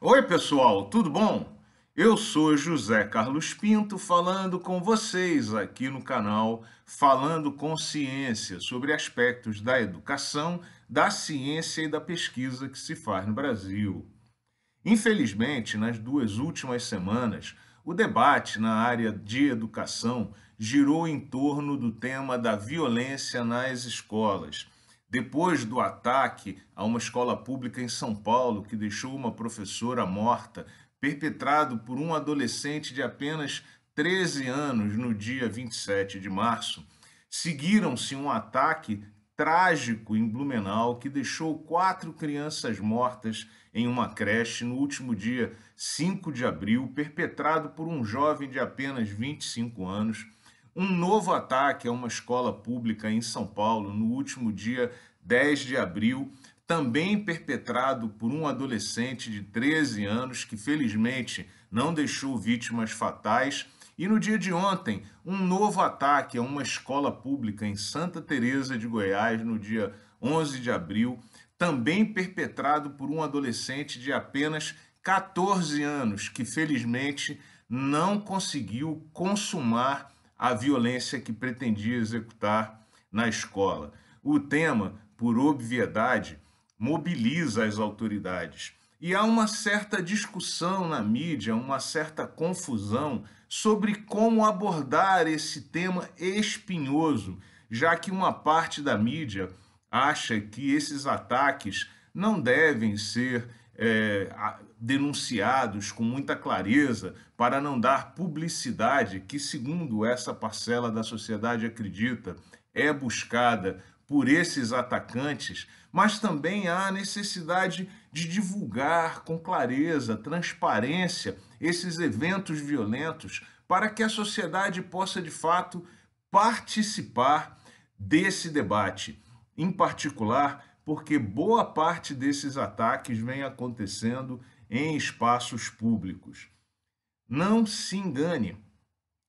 Oi, pessoal, tudo bom? Eu sou José Carlos Pinto falando com vocês aqui no canal Falando com Ciência sobre aspectos da educação, da ciência e da pesquisa que se faz no Brasil. Infelizmente, nas duas últimas semanas, o debate na área de educação girou em torno do tema da violência nas escolas depois do ataque a uma escola pública em São Paulo que deixou uma professora morta, perpetrado por um adolescente de apenas 13 anos no dia 27 de março, seguiram-se um ataque trágico em Blumenau que deixou quatro crianças mortas em uma creche no último dia 5 de abril, perpetrado por um jovem de apenas 25 anos um novo ataque a uma escola pública em São Paulo no último dia 10 de abril, também perpetrado por um adolescente de 13 anos que felizmente não deixou vítimas fatais. E no dia de ontem, um novo ataque a uma escola pública em Santa Teresa de Goiás no dia 11 de abril, também perpetrado por um adolescente de apenas 14 anos que felizmente não conseguiu consumar a violência que pretendia executar na escola. O tema, por obviedade, mobiliza as autoridades. E há uma certa discussão na mídia, uma certa confusão sobre como abordar esse tema espinhoso, já que uma parte da mídia acha que esses ataques não devem ser é, denunciados com muita clareza para não dar publicidade que, segundo essa parcela da sociedade acredita, é buscada por esses atacantes, mas também há a necessidade de divulgar com clareza, transparência esses eventos violentos para que a sociedade possa de fato participar desse debate, em particular porque boa parte desses ataques vem acontecendo em espaços públicos. Não se engane,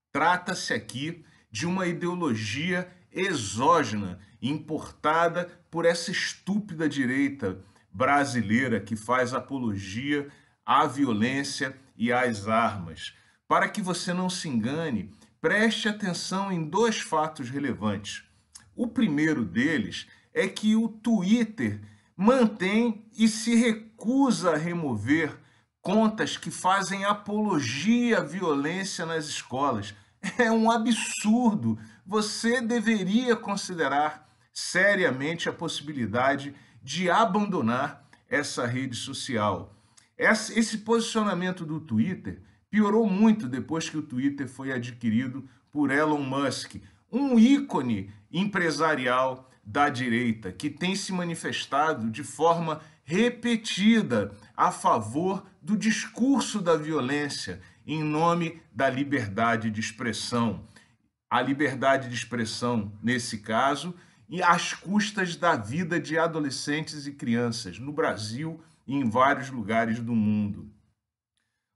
trata-se aqui de uma ideologia exógena importada por essa estúpida direita brasileira que faz apologia à violência e às armas. Para que você não se engane, preste atenção em dois fatos relevantes. O primeiro deles é que o Twitter mantém e se recusa a remover contas que fazem apologia à violência nas escolas. É um absurdo. Você deveria considerar seriamente a possibilidade de abandonar essa rede social. Esse posicionamento do Twitter piorou muito depois que o Twitter foi adquirido por Elon Musk, um ícone empresarial da direita, que tem se manifestado de forma repetida a favor do discurso da violência em nome da liberdade de expressão. A liberdade de expressão, nesse caso, e às custas da vida de adolescentes e crianças no Brasil e em vários lugares do mundo.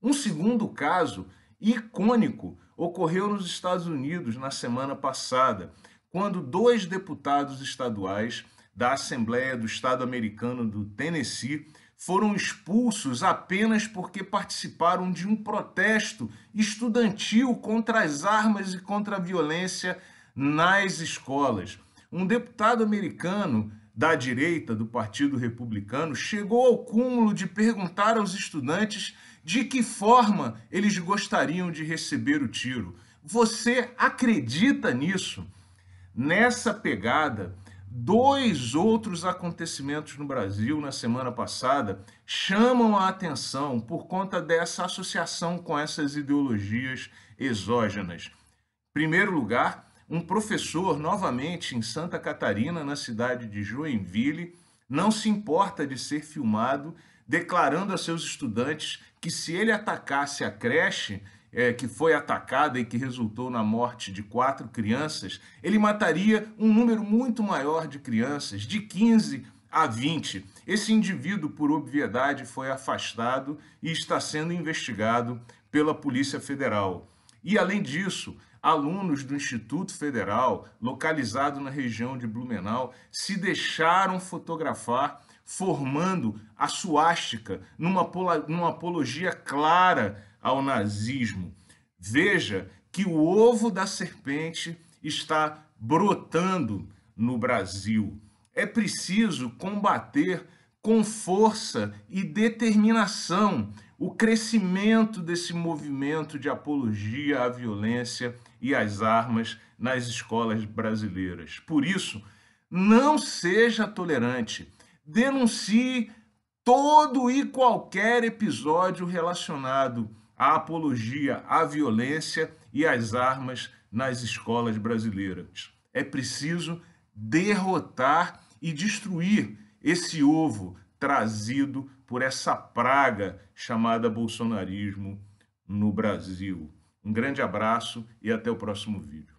Um segundo caso icônico ocorreu nos Estados Unidos na semana passada, quando dois deputados estaduais da Assembleia do Estado americano do Tennessee foram expulsos apenas porque participaram de um protesto estudantil contra as armas e contra a violência nas escolas. Um deputado americano da direita do Partido Republicano chegou ao cúmulo de perguntar aos estudantes de que forma eles gostariam de receber o tiro. Você acredita nisso? Nessa pegada, dois outros acontecimentos no Brasil na semana passada chamam a atenção por conta dessa associação com essas ideologias exógenas. Em primeiro lugar, um professor, novamente em Santa Catarina, na cidade de Joinville, não se importa de ser filmado, declarando a seus estudantes que se ele atacasse a creche, é, que foi atacada e que resultou na morte de quatro crianças, ele mataria um número muito maior de crianças, de 15 a 20. Esse indivíduo, por obviedade, foi afastado e está sendo investigado pela Polícia Federal. E, além disso, alunos do Instituto Federal, localizado na região de Blumenau, se deixaram fotografar formando a suástica numa, numa apologia clara ao nazismo. Veja que o ovo da serpente está brotando no Brasil. É preciso combater com força e determinação o crescimento desse movimento de apologia à violência e às armas nas escolas brasileiras. Por isso, não seja tolerante. Denuncie todo e qualquer episódio relacionado à apologia à violência e às armas nas escolas brasileiras. É preciso derrotar e destruir esse ovo trazido por essa praga chamada bolsonarismo no Brasil. Um grande abraço e até o próximo vídeo.